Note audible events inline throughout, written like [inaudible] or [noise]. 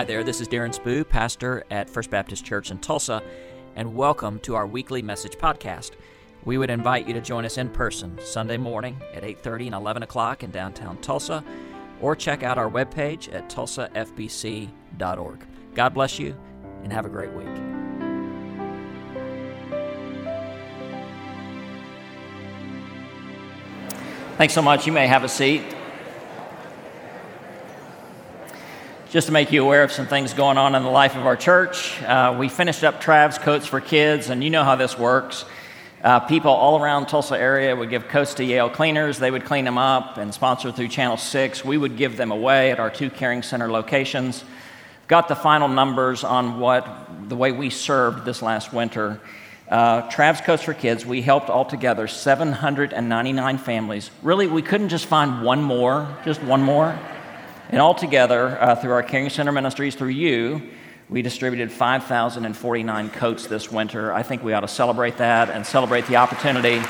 Hi there, this is Darren Spoo, pastor at First Baptist Church in Tulsa, and welcome to our weekly message podcast. We would invite you to join us in person Sunday morning at 8:30 and 11 o'clock in downtown Tulsa, or check out our webpage at tulsafbc.org. God bless you, and have a great week. Thanks so much. You may have a seat. Just to make you aware of some things going on in the life of our church, uh, we finished up Trav's Coats for Kids, and you know how this works. Uh, people all around Tulsa area would give coats to Yale cleaners. They would clean them up and sponsor through Channel 6. We would give them away at our two Caring Center locations. Got the final numbers on what the way we served this last winter. Uh, Trav's Coats for Kids, we helped altogether 799 families. Really, we couldn't just find one more, just one more. And altogether, uh, through our Caring Center Ministries, through you, we distributed 5,049 coats this winter. I think we ought to celebrate that and celebrate the opportunity.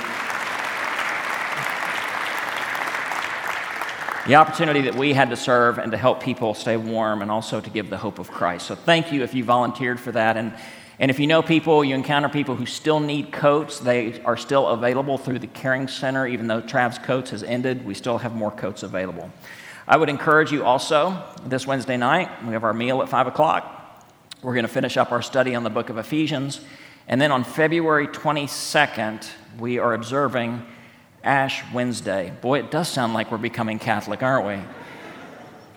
The opportunity that we had to serve and to help people stay warm and also to give the hope of Christ. So, thank you if you volunteered for that. And, and if you know people, you encounter people who still need coats, they are still available through the Caring Center. Even though Trav's Coats has ended, we still have more coats available. I would encourage you also this Wednesday night, we have our meal at 5 o'clock. We're going to finish up our study on the book of Ephesians. And then on February 22nd, we are observing Ash Wednesday. Boy, it does sound like we're becoming Catholic, aren't we?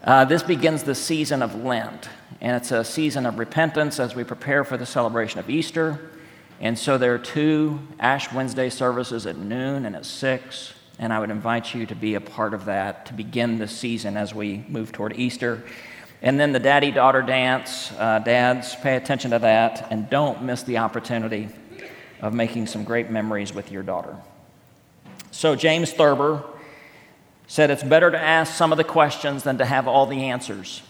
Uh, this begins the season of Lent, and it's a season of repentance as we prepare for the celebration of Easter. And so there are two Ash Wednesday services at noon and at 6 and I would invite you to be a part of that to begin the season as we move toward Easter. And then the daddy daughter dance. Uh, dads, pay attention to that and don't miss the opportunity of making some great memories with your daughter. So, James Thurber said it's better to ask some of the questions than to have all the answers.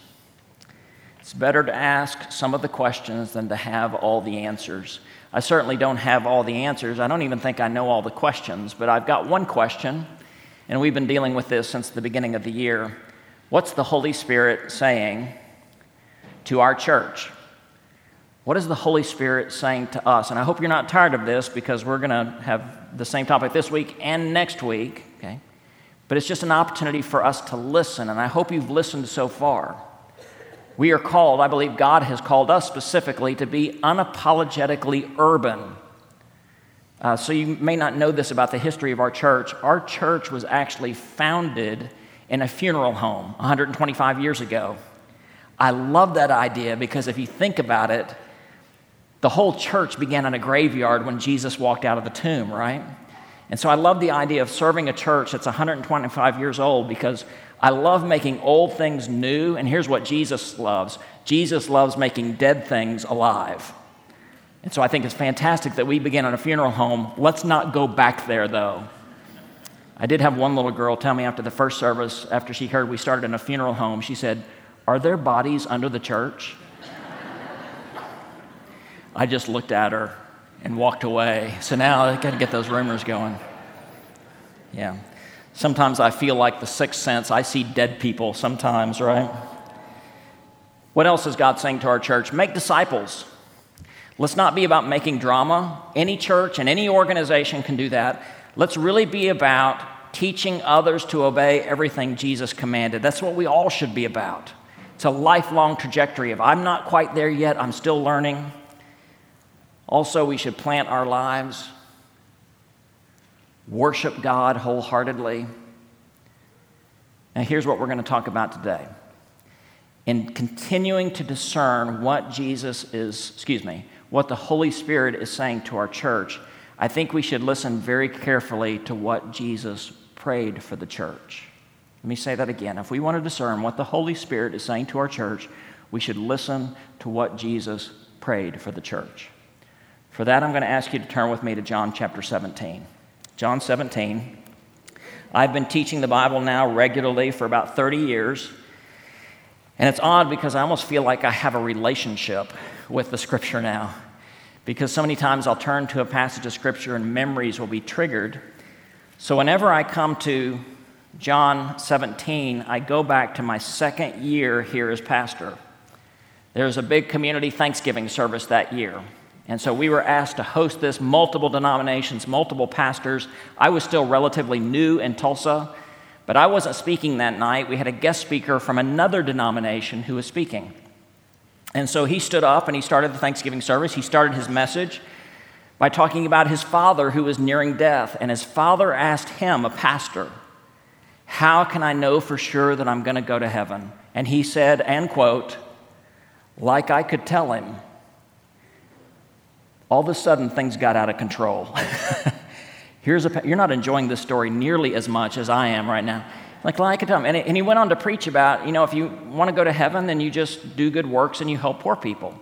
It's better to ask some of the questions than to have all the answers. I certainly don't have all the answers. I don't even think I know all the questions, but I've got one question, and we've been dealing with this since the beginning of the year. What's the Holy Spirit saying to our church? What is the Holy Spirit saying to us? And I hope you're not tired of this because we're going to have the same topic this week and next week, okay? But it's just an opportunity for us to listen, and I hope you've listened so far. We are called, I believe God has called us specifically to be unapologetically urban. Uh, so you may not know this about the history of our church. Our church was actually founded in a funeral home 125 years ago. I love that idea because if you think about it, the whole church began in a graveyard when Jesus walked out of the tomb, right? And so I love the idea of serving a church that's 125 years old because I love making old things new, and here's what Jesus loves Jesus loves making dead things alive. And so I think it's fantastic that we begin in a funeral home. Let's not go back there, though. I did have one little girl tell me after the first service, after she heard we started in a funeral home, she said, Are there bodies under the church? [laughs] I just looked at her and walked away. So now I got to get those rumors going. Yeah. Sometimes I feel like the sixth sense. I see dead people sometimes, right? What else is God saying to our church? Make disciples. Let's not be about making drama. Any church and any organization can do that. Let's really be about teaching others to obey everything Jesus commanded. That's what we all should be about. It's a lifelong trajectory of I'm not quite there yet, I'm still learning. Also, we should plant our lives worship God wholeheartedly. Now, here's what we're going to talk about today. In continuing to discern what Jesus is, excuse me, what the Holy Spirit is saying to our church, I think we should listen very carefully to what Jesus prayed for the church. Let me say that again. If we want to discern what the Holy Spirit is saying to our church, we should listen to what Jesus prayed for the church. For that, I'm going to ask you to turn with me to John chapter 17. John 17. I've been teaching the Bible now regularly for about 30 years. And it's odd because I almost feel like I have a relationship with the scripture now. Because so many times I'll turn to a passage of scripture and memories will be triggered. So whenever I come to John 17, I go back to my second year here as pastor. There was a big community Thanksgiving service that year. And so we were asked to host this, multiple denominations, multiple pastors. I was still relatively new in Tulsa, but I wasn't speaking that night. We had a guest speaker from another denomination who was speaking. And so he stood up and he started the Thanksgiving service. He started his message by talking about his father who was nearing death. And his father asked him, a pastor, How can I know for sure that I'm going to go to heaven? And he said, and quote, like I could tell him all of a sudden things got out of control. [laughs] Here's a, you're not enjoying this story nearly as much as I am right now. Like, well, I could tell him. And, and he went on to preach about, you know, if you want to go to heaven, then you just do good works and you help poor people.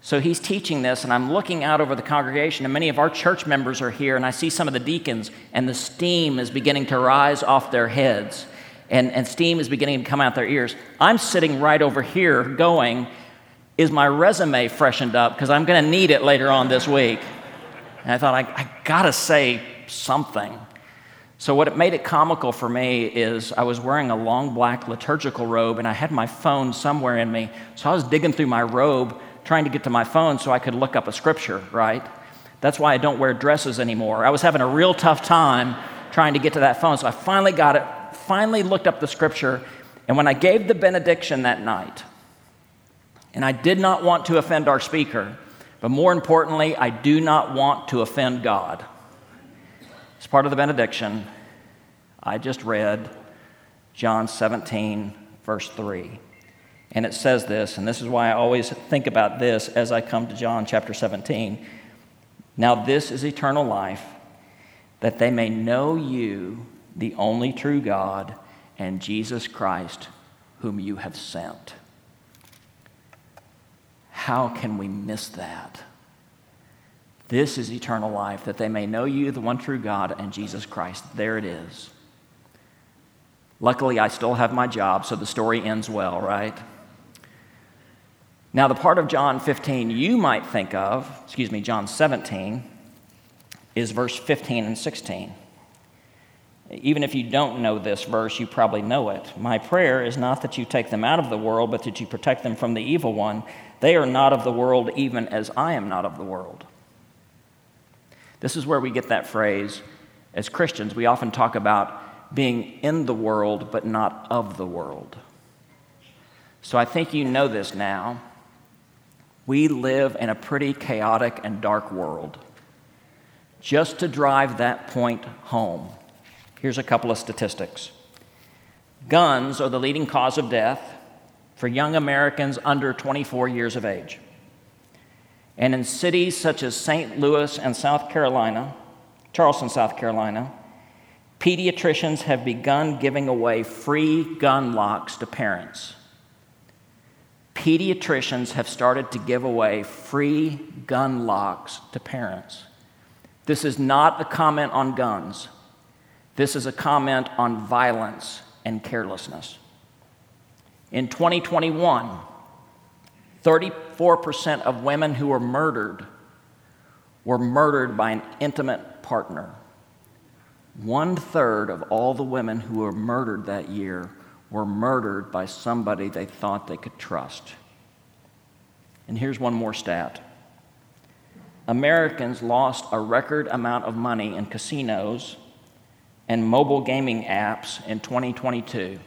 So he's teaching this, and I'm looking out over the congregation, and many of our church members are here, and I see some of the deacons, and the steam is beginning to rise off their heads, and, and steam is beginning to come out their ears. I'm sitting right over here going, is my resume freshened up? Because I'm going to need it later on this week. And I thought, I, I got to say something. So, what it made it comical for me is I was wearing a long black liturgical robe and I had my phone somewhere in me. So, I was digging through my robe trying to get to my phone so I could look up a scripture, right? That's why I don't wear dresses anymore. I was having a real tough time trying to get to that phone. So, I finally got it, finally looked up the scripture. And when I gave the benediction that night, and I did not want to offend our speaker, but more importantly, I do not want to offend God. As part of the benediction, I just read John 17, verse 3. And it says this, and this is why I always think about this as I come to John chapter 17. Now, this is eternal life, that they may know you, the only true God, and Jesus Christ, whom you have sent. How can we miss that? This is eternal life, that they may know you, the one true God, and Jesus Christ. There it is. Luckily, I still have my job, so the story ends well, right? Now, the part of John 15 you might think of, excuse me, John 17, is verse 15 and 16. Even if you don't know this verse, you probably know it. My prayer is not that you take them out of the world, but that you protect them from the evil one. They are not of the world, even as I am not of the world. This is where we get that phrase. As Christians, we often talk about being in the world, but not of the world. So I think you know this now. We live in a pretty chaotic and dark world. Just to drive that point home, here's a couple of statistics. Guns are the leading cause of death for young Americans under 24 years of age. And in cities such as St. Louis and South Carolina, Charleston, South Carolina, pediatricians have begun giving away free gun locks to parents. Pediatricians have started to give away free gun locks to parents. This is not a comment on guns. This is a comment on violence and carelessness. In 2021, 34% of women who were murdered were murdered by an intimate partner. One third of all the women who were murdered that year were murdered by somebody they thought they could trust. And here's one more stat Americans lost a record amount of money in casinos and mobile gaming apps in 2022.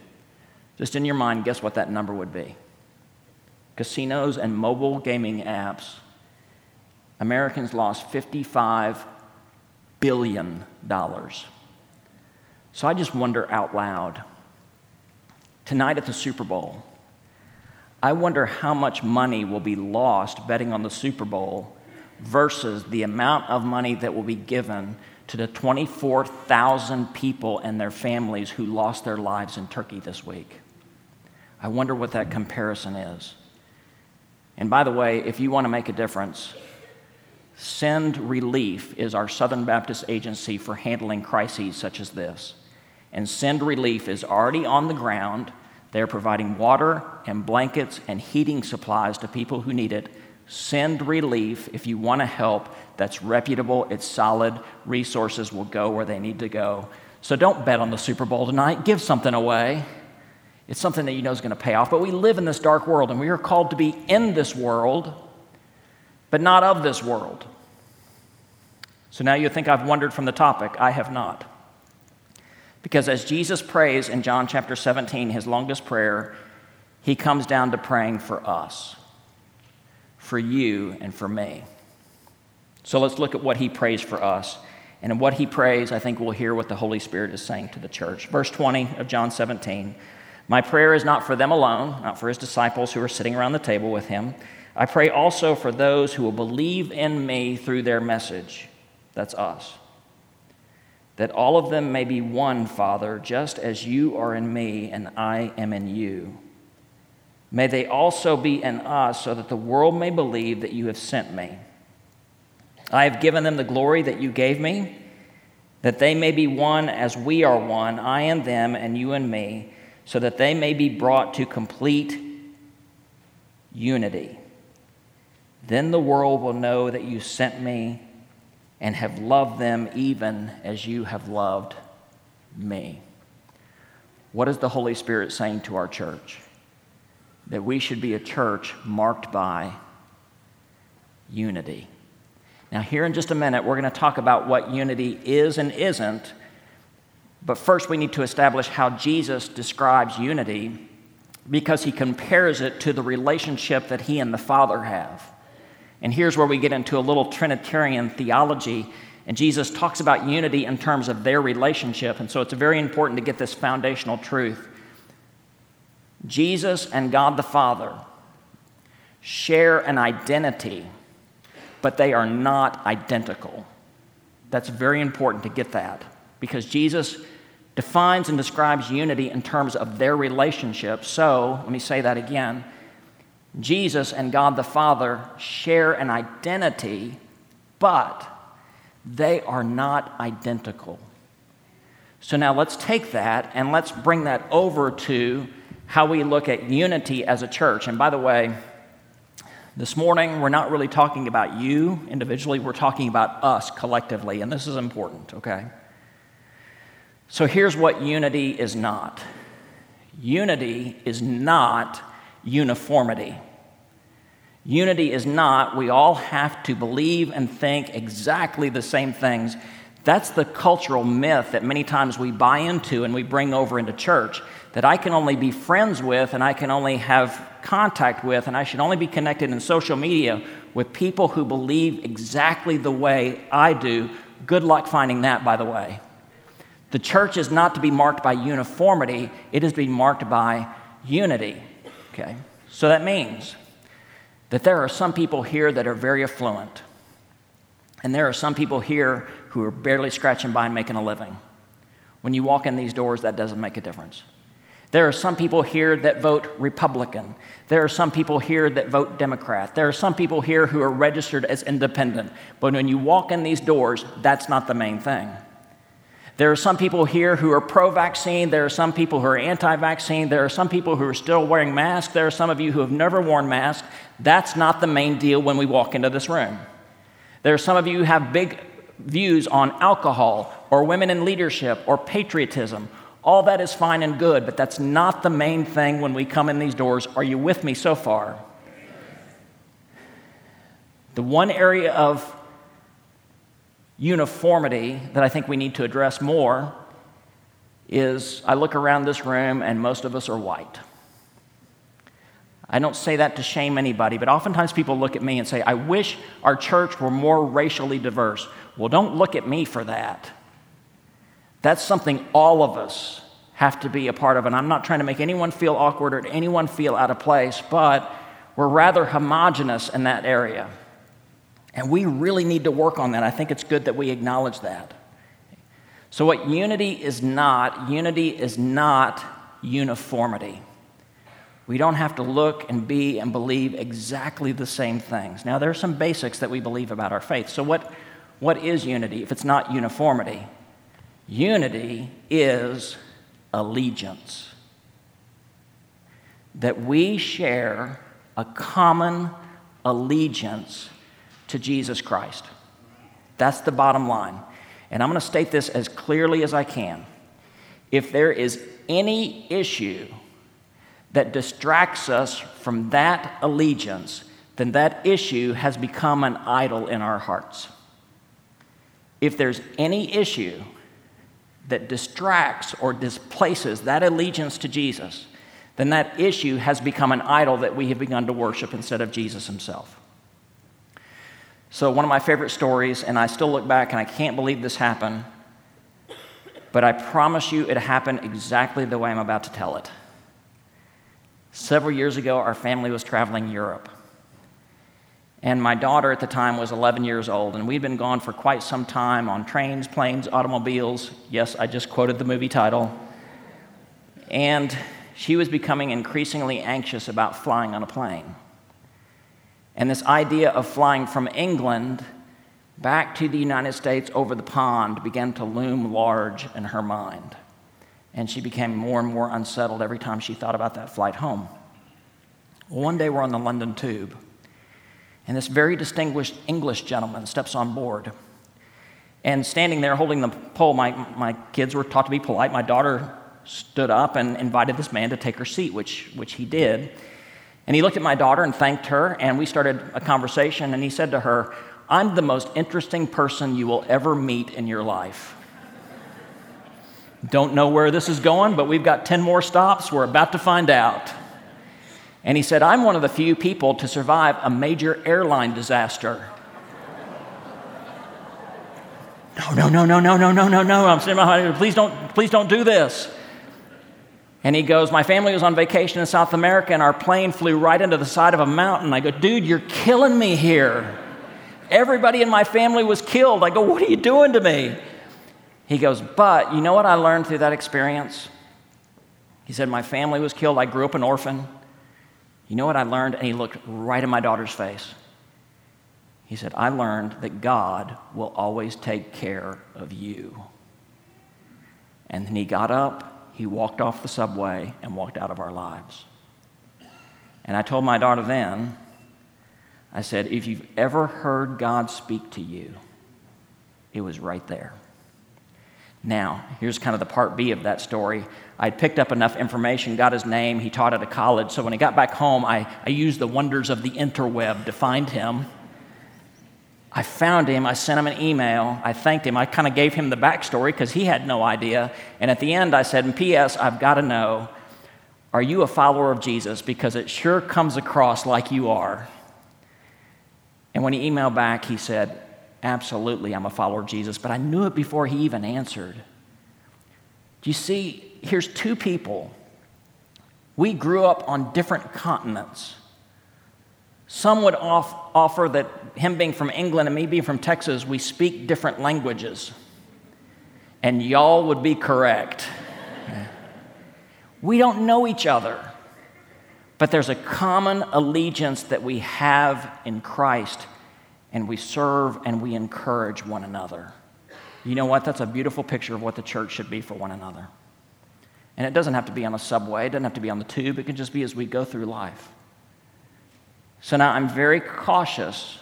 Just in your mind, guess what that number would be? Casinos and mobile gaming apps, Americans lost $55 billion. So I just wonder out loud tonight at the Super Bowl, I wonder how much money will be lost betting on the Super Bowl versus the amount of money that will be given to the 24,000 people and their families who lost their lives in Turkey this week. I wonder what that comparison is. And by the way, if you want to make a difference, Send Relief is our Southern Baptist agency for handling crises such as this. And Send Relief is already on the ground. They're providing water and blankets and heating supplies to people who need it. Send Relief if you want to help. That's reputable, it's solid. Resources will go where they need to go. So don't bet on the Super Bowl tonight. Give something away. It's something that you know is going to pay off. But we live in this dark world, and we are called to be in this world, but not of this world. So now you think I've wandered from the topic. I have not. Because as Jesus prays in John chapter 17, his longest prayer, he comes down to praying for us, for you, and for me. So let's look at what he prays for us. And in what he prays, I think we'll hear what the Holy Spirit is saying to the church. Verse 20 of John 17 My prayer is not for them alone, not for his disciples who are sitting around the table with him. I pray also for those who will believe in me through their message. That's us. That all of them may be one, Father, just as you are in me and I am in you. May they also be in us, so that the world may believe that you have sent me. I have given them the glory that you gave me, that they may be one as we are one, I and them, and you and me, so that they may be brought to complete unity. Then the world will know that you sent me and have loved them even as you have loved me. What is the Holy Spirit saying to our church? That we should be a church marked by unity. Now, here in just a minute, we're going to talk about what unity is and isn't. But first, we need to establish how Jesus describes unity because he compares it to the relationship that he and the Father have. And here's where we get into a little Trinitarian theology. And Jesus talks about unity in terms of their relationship. And so it's very important to get this foundational truth. Jesus and God the Father share an identity but they are not identical. That's very important to get that because Jesus defines and describes unity in terms of their relationship. So, let me say that again. Jesus and God the Father share an identity, but they are not identical. So now let's take that and let's bring that over to how we look at unity as a church. And by the way, this morning, we're not really talking about you individually, we're talking about us collectively, and this is important, okay? So here's what unity is not unity is not uniformity. Unity is not, we all have to believe and think exactly the same things. That's the cultural myth that many times we buy into and we bring over into church that I can only be friends with and I can only have contact with, and I should only be connected in social media with people who believe exactly the way I do. Good luck finding that, by the way. The church is not to be marked by uniformity, it is to be marked by unity. Okay? So that means that there are some people here that are very affluent, and there are some people here who are barely scratching by and making a living. When you walk in these doors, that doesn't make a difference. There are some people here that vote Republican. There are some people here that vote Democrat. There are some people here who are registered as independent. But when you walk in these doors, that's not the main thing. There are some people here who are pro vaccine. There are some people who are anti vaccine. There are some people who are still wearing masks. There are some of you who have never worn masks. That's not the main deal when we walk into this room. There are some of you who have big views on alcohol or women in leadership or patriotism all that is fine and good, but that's not the main thing when we come in these doors. Are you with me so far? The one area of uniformity that I think we need to address more is I look around this room and most of us are white. I don't say that to shame anybody, but oftentimes people look at me and say, I wish our church were more racially diverse. Well, don't look at me for that. That's something all of us have to be a part of. And I'm not trying to make anyone feel awkward or anyone feel out of place, but we're rather homogenous in that area. And we really need to work on that. I think it's good that we acknowledge that. So, what unity is not, unity is not uniformity. We don't have to look and be and believe exactly the same things. Now, there are some basics that we believe about our faith. So, what, what is unity if it's not uniformity? Unity is allegiance. That we share a common allegiance to Jesus Christ. That's the bottom line. And I'm going to state this as clearly as I can. If there is any issue that distracts us from that allegiance, then that issue has become an idol in our hearts. If there's any issue that distracts or displaces that allegiance to Jesus, then that issue has become an idol that we have begun to worship instead of Jesus himself. So, one of my favorite stories, and I still look back and I can't believe this happened, but I promise you it happened exactly the way I'm about to tell it. Several years ago, our family was traveling Europe. And my daughter at the time was 11 years old, and we'd been gone for quite some time on trains, planes, automobiles. Yes, I just quoted the movie title. And she was becoming increasingly anxious about flying on a plane. And this idea of flying from England back to the United States over the pond began to loom large in her mind. And she became more and more unsettled every time she thought about that flight home. Well, one day we're on the London Tube, and this very distinguished English gentleman steps on board. And standing there holding the pole, my, my kids were taught to be polite. My daughter stood up and invited this man to take her seat, which, which he did. And he looked at my daughter and thanked her, and we started a conversation. And he said to her, I'm the most interesting person you will ever meet in your life. Don't know where this is going, but we've got 10 more stops. We're about to find out. And he said, I'm one of the few people to survive a major airline disaster. No, no, no, no, no, no, no, no, no. I'm saying, please don't, please don't do this. And he goes, My family was on vacation in South America and our plane flew right into the side of a mountain. I go, Dude, you're killing me here. Everybody in my family was killed. I go, What are you doing to me? He goes, But you know what I learned through that experience? He said, My family was killed. I grew up an orphan. You know what I learned? And he looked right in my daughter's face. He said, I learned that God will always take care of you. And then he got up he walked off the subway and walked out of our lives. And I told my daughter then, I said, if you've ever heard God speak to you, it was right there. Now, here's kind of the part B of that story. I'd picked up enough information, got his name, he taught at a college. So when he got back home, I, I used the wonders of the interweb to find him. I found him, I sent him an email, I thanked him, I kind of gave him the backstory because he had no idea. And at the end, I said, P.S., I've got to know, are you a follower of Jesus? Because it sure comes across like you are. And when he emailed back, he said, Absolutely, I'm a follower of Jesus, but I knew it before he even answered. Do you see, here's two people. We grew up on different continents. Some would off, offer that him being from England and me being from Texas, we speak different languages. And y'all would be correct. we don't know each other, but there's a common allegiance that we have in Christ, and we serve and we encourage one another. You know what? That's a beautiful picture of what the church should be for one another. And it doesn't have to be on a subway, it doesn't have to be on the tube, it can just be as we go through life. So now I'm very cautious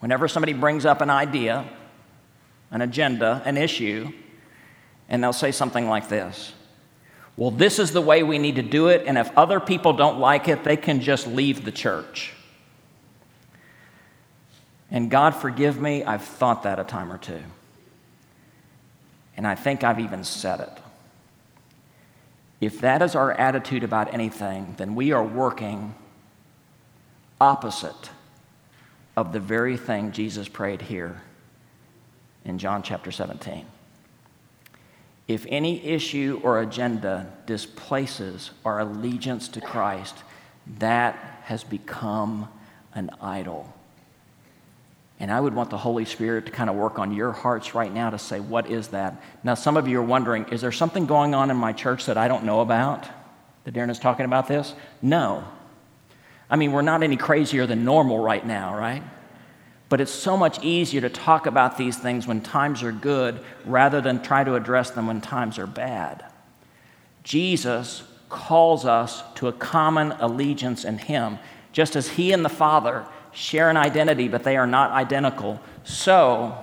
whenever somebody brings up an idea, an agenda, an issue, and they'll say something like this Well, this is the way we need to do it, and if other people don't like it, they can just leave the church. And God forgive me, I've thought that a time or two. And I think I've even said it. If that is our attitude about anything, then we are working opposite of the very thing Jesus prayed here in John chapter 17. If any issue or agenda displaces our allegiance to Christ, that has become an idol. And I would want the Holy Spirit to kind of work on your hearts right now to say, what is that? Now, some of you are wondering, is there something going on in my church that I don't know about? That Darren is talking about this? No. I mean, we're not any crazier than normal right now, right? But it's so much easier to talk about these things when times are good rather than try to address them when times are bad. Jesus calls us to a common allegiance in Him. Just as He and the Father share an identity, but they are not identical, so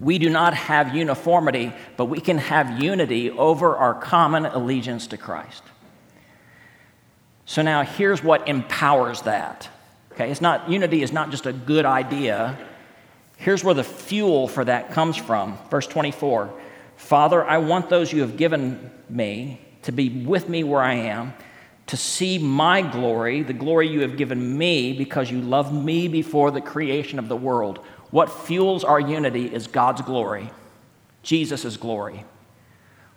we do not have uniformity, but we can have unity over our common allegiance to Christ. So now here's what empowers that. Okay, it's not unity is not just a good idea. Here's where the fuel for that comes from. Verse 24. Father, I want those you have given me to be with me where I am, to see my glory, the glory you have given me because you loved me before the creation of the world. What fuels our unity is God's glory, Jesus' glory.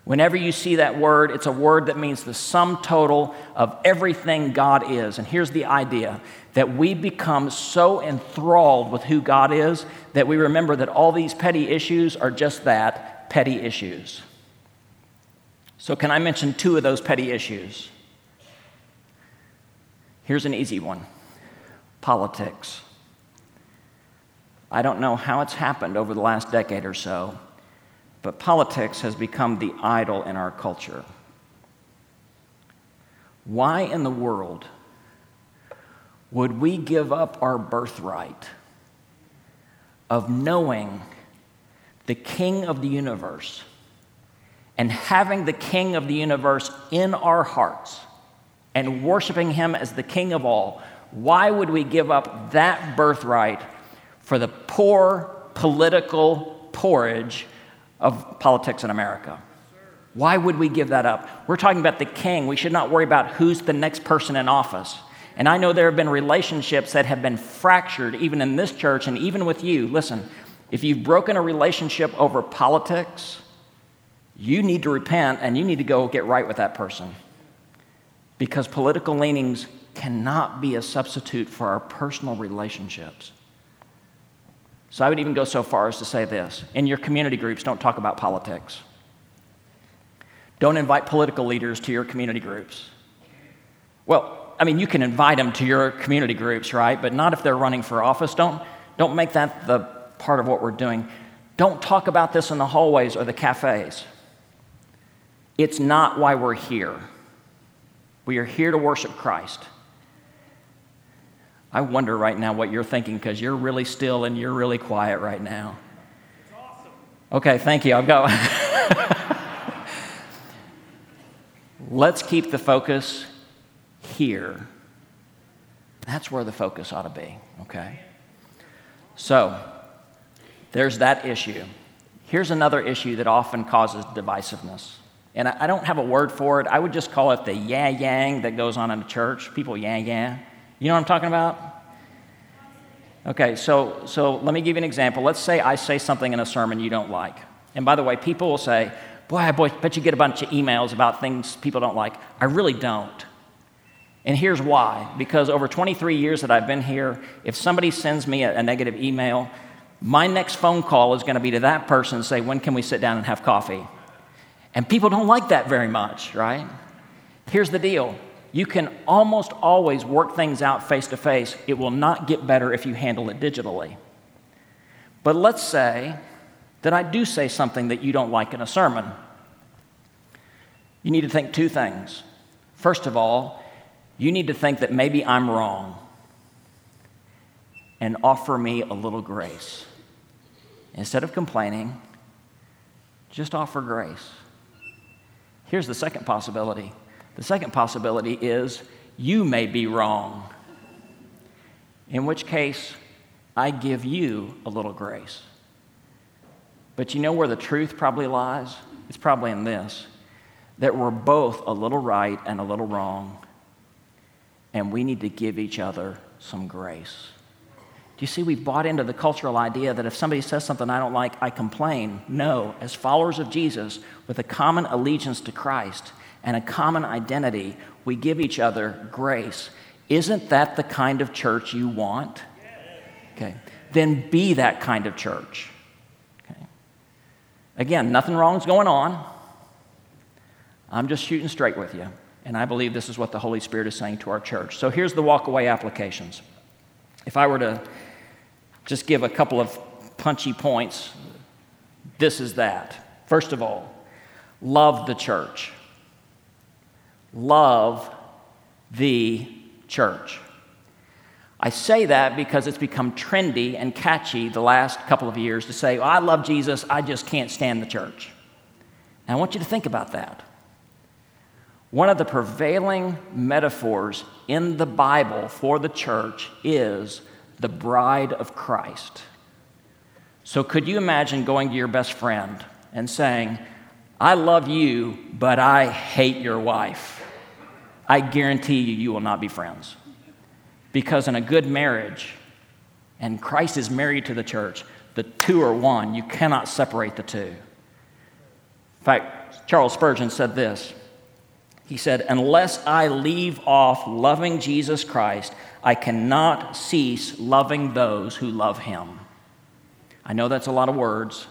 Whenever you see that word, it's a word that means the sum total of everything God is. And here's the idea that we become so enthralled with who God is that we remember that all these petty issues are just that petty issues. So, can I mention two of those petty issues? Here's an easy one politics. I don't know how it's happened over the last decade or so, but politics has become the idol in our culture. Why in the world would we give up our birthright of knowing the King of the universe and having the King of the universe in our hearts and worshiping Him as the King of all? Why would we give up that birthright for the poor political porridge of politics in America. Why would we give that up? We're talking about the king. We should not worry about who's the next person in office. And I know there have been relationships that have been fractured, even in this church and even with you. Listen, if you've broken a relationship over politics, you need to repent and you need to go get right with that person. Because political leanings cannot be a substitute for our personal relationships. So I would even go so far as to say this in your community groups, don't talk about politics. Don't invite political leaders to your community groups. Well, I mean, you can invite them to your community groups, right? But not if they're running for office. Don't, don't make that the part of what we're doing. Don't talk about this in the hallways or the cafes. It's not why we're here. We are here to worship Christ. I wonder right now what you're thinking because you're really still and you're really quiet right now. Awesome. Okay, thank you. I've got. [laughs] Let's keep the focus here. That's where the focus ought to be, okay? So, there's that issue. Here's another issue that often causes divisiveness. And I don't have a word for it. I would just call it the yeah yang that goes on in a church. People yeah yeah. You know what I'm talking about? Okay, so, so let me give you an example. Let's say I say something in a sermon you don't like. And by the way, people will say, Boy, I bet you get a bunch of emails about things people don't like. I really don't. And here's why because over 23 years that I've been here, if somebody sends me a, a negative email, my next phone call is going to be to that person and say, When can we sit down and have coffee? And people don't like that very much, right? Here's the deal you can almost always work things out face to face. It will not get better if you handle it digitally. But let's say that I do say something that you don't like in a sermon. You need to think two things. First of all, you need to think that maybe I'm wrong and offer me a little grace. Instead of complaining, just offer grace. Here's the second possibility the second possibility is you may be wrong, in which case I give you a little grace. But you know where the truth probably lies? It's probably in this that we're both a little right and a little wrong, and we need to give each other some grace. You see, we've bought into the cultural idea that if somebody says something I don't like, I complain. No, as followers of Jesus, with a common allegiance to Christ, and a common identity, we give each other grace. Isn't that the kind of church you want? Okay. Then be that kind of church. Okay. Again, nothing wrong is going on. I'm just shooting straight with you. And I believe this is what the Holy Spirit is saying to our church. So here's the walkaway applications. If I were to just give a couple of punchy points, this is that. First of all, love the church love the church. I say that because it's become trendy and catchy the last couple of years to say, well, I love Jesus, I just can't stand the church. I want you to think about that. One of the prevailing metaphors in the Bible for the church is the bride of Christ. So, could you imagine going to your best friend and saying, I love you, but I hate your wife? I guarantee you, you will not be friends. Because in a good marriage, and Christ is married to the church, the two are one. You cannot separate the two. In fact, Charles Spurgeon said this He said, Unless I leave off loving Jesus Christ, I cannot cease loving those who love him. I know that's a lot of words.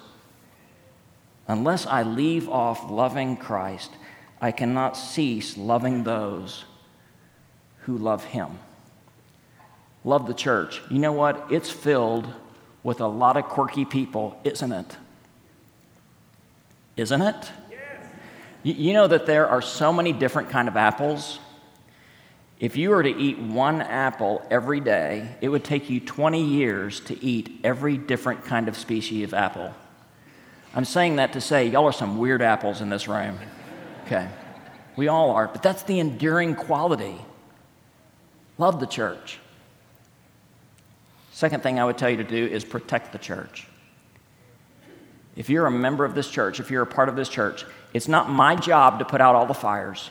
Unless I leave off loving Christ, I cannot cease loving those who love him. Love the church. You know what? It's filled with a lot of quirky people, isn't it? Isn't it? Yes. You know that there are so many different kind of apples. If you were to eat one apple every day, it would take you 20 years to eat every different kind of species of apple. I'm saying that to say y'all are some weird apples in this room. Okay. We all are, but that's the enduring quality. Love the church. Second thing I would tell you to do is protect the church. If you're a member of this church, if you're a part of this church, it's not my job to put out all the fires.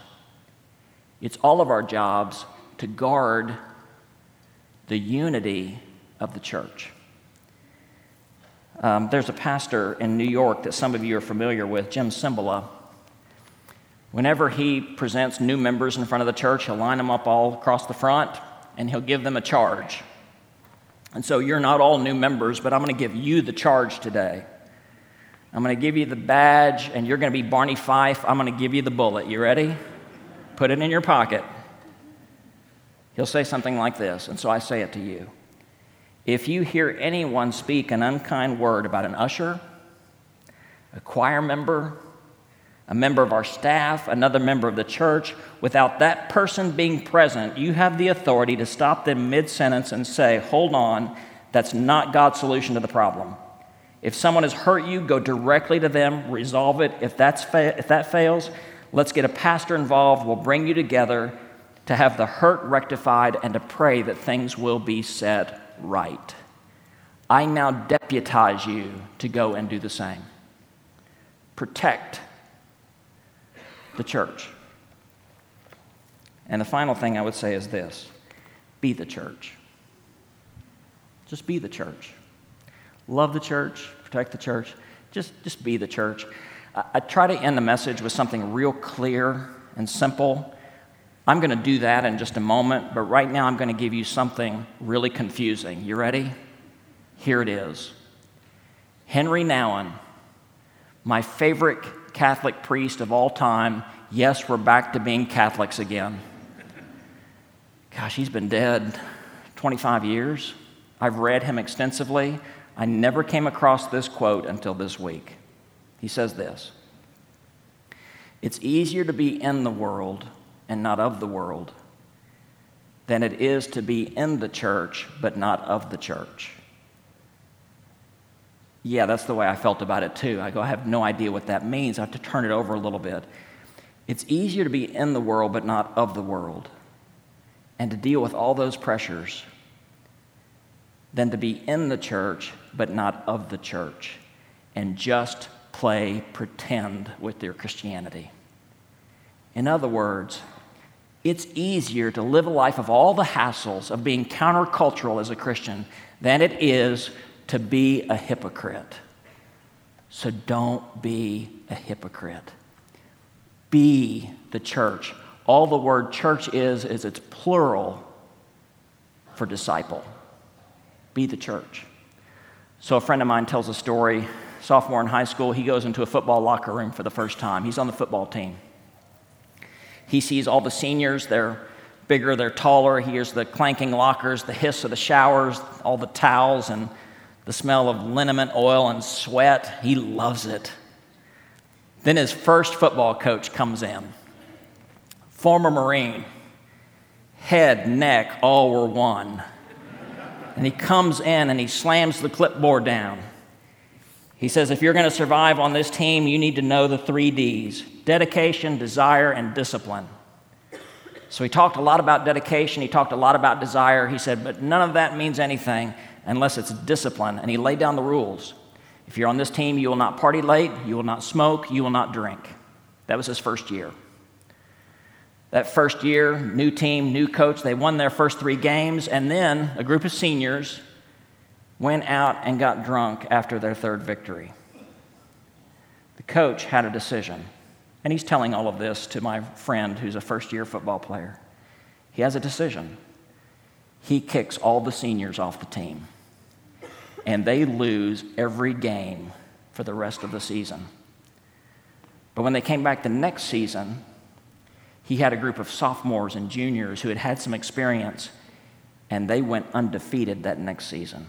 It's all of our jobs to guard the unity of the church. Um, there's a pastor in New York that some of you are familiar with, Jim Cymbala. Whenever he presents new members in front of the church, he'll line them up all across the front and he'll give them a charge. And so you're not all new members, but I'm going to give you the charge today. I'm going to give you the badge, and you're going to be Barney Fife. I'm going to give you the bullet. You ready? Put it in your pocket. He'll say something like this, and so I say it to you. If you hear anyone speak an unkind word about an usher, a choir member, a member of our staff, another member of the church, without that person being present, you have the authority to stop them mid sentence and say, Hold on, that's not God's solution to the problem. If someone has hurt you, go directly to them, resolve it. If, that's fa- if that fails, let's get a pastor involved. We'll bring you together to have the hurt rectified and to pray that things will be set right. I now deputize you to go and do the same. Protect the church. And the final thing I would say is this be the church. Just be the church. Love the church, protect the church, just, just be the church. I, try to end the message with something real clear and simple. I'm going to do that in just a moment, but right now I'm going to give you something really confusing. You ready? Here it is Henri Nouwen, my favorite Catholic priest of all time. Yes, we're back to being Catholics again. Gosh, he's been dead 25 years. I've read him extensively. I never came across this quote until this week. He says this It's easier to be in the world and not of the world than it is to be in the church but not of the church. Yeah, that's the way I felt about it too. I go, I have no idea what that means. I have to turn it over a little bit. It's easier to be in the world, but not of the world, and to deal with all those pressures than to be in the church, but not of the church, and just play pretend with their Christianity. In other words, it's easier to live a life of all the hassles of being countercultural as a Christian than it is to be a hypocrite. So don't be a hypocrite. Be the church. All the word church is, is it's plural for disciple. Be the church. So a friend of mine tells a story. Sophomore in high school, he goes into a football locker room for the first time. He's on the football team. He sees all the seniors, they're bigger, they're taller. He hears the clanking lockers, the hiss of the showers, all the towels, and the smell of liniment oil and sweat. He loves it. Then his first football coach comes in. Former Marine, head, neck, all were one. And he comes in and he slams the clipboard down. He says, If you're going to survive on this team, you need to know the three D's dedication, desire, and discipline. So he talked a lot about dedication, he talked a lot about desire. He said, but none of that means anything unless it's discipline. And he laid down the rules. If you're on this team, you will not party late, you will not smoke, you will not drink. That was his first year. That first year, new team, new coach, they won their first three games, and then a group of seniors went out and got drunk after their third victory. The coach had a decision, and he's telling all of this to my friend who's a first year football player. He has a decision. He kicks all the seniors off the team, and they lose every game for the rest of the season. But when they came back the next season, he had a group of sophomores and juniors who had had some experience, and they went undefeated that next season.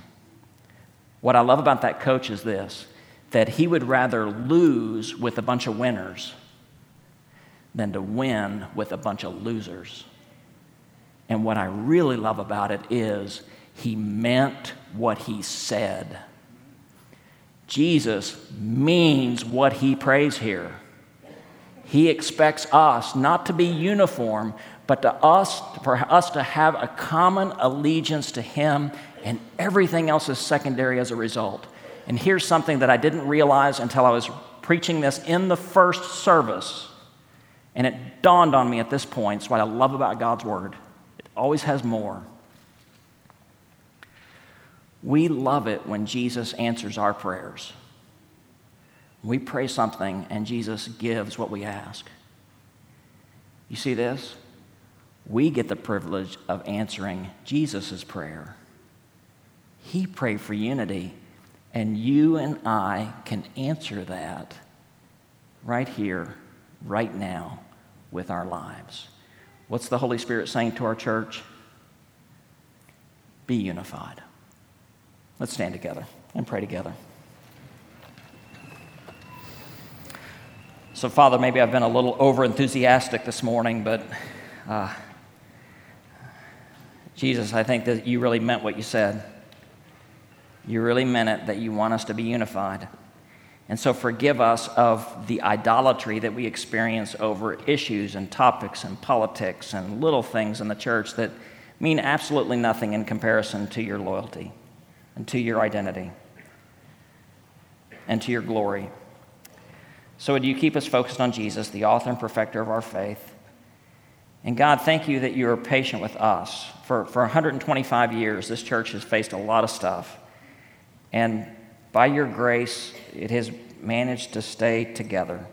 What I love about that coach is this that he would rather lose with a bunch of winners than to win with a bunch of losers. And what I really love about it is he meant what he said. Jesus means what he prays here. He expects us not to be uniform, but to us, for us to have a common allegiance to Him, and everything else is secondary as a result. And here's something that I didn't realize until I was preaching this in the first service. And it dawned on me at this point. It's what I love about God's Word. It always has more. We love it when Jesus answers our prayers. We pray something and Jesus gives what we ask. You see this? We get the privilege of answering Jesus' prayer. He prayed for unity, and you and I can answer that right here, right now, with our lives. What's the Holy Spirit saying to our church? Be unified. Let's stand together and pray together. So, Father, maybe I've been a little over enthusiastic this morning, but uh, Jesus, I think that you really meant what you said. You really meant it that you want us to be unified. And so, forgive us of the idolatry that we experience over issues and topics and politics and little things in the church that mean absolutely nothing in comparison to your loyalty and to your identity and to your glory. So, would you keep us focused on Jesus, the author and perfecter of our faith? And God, thank you that you are patient with us. For, for 125 years, this church has faced a lot of stuff. And by your grace, it has managed to stay together.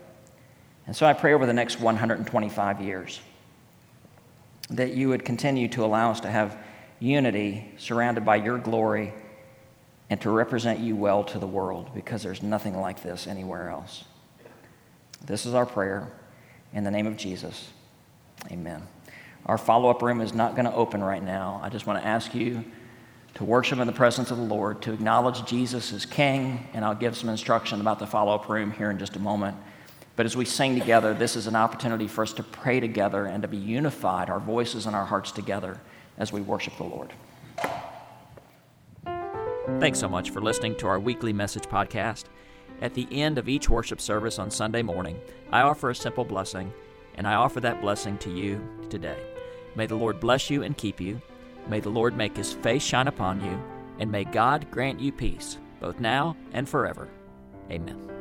And so I pray over the next 125 years that you would continue to allow us to have unity surrounded by your glory and to represent you well to the world because there's nothing like this anywhere else. This is our prayer. In the name of Jesus, amen. Our follow up room is not going to open right now. I just want to ask you to worship in the presence of the Lord, to acknowledge Jesus as King, and I'll give some instruction about the follow up room here in just a moment. But as we sing together, this is an opportunity for us to pray together and to be unified, our voices and our hearts together as we worship the Lord. Thanks so much for listening to our weekly message podcast. At the end of each worship service on Sunday morning, I offer a simple blessing, and I offer that blessing to you today. May the Lord bless you and keep you. May the Lord make his face shine upon you, and may God grant you peace, both now and forever. Amen.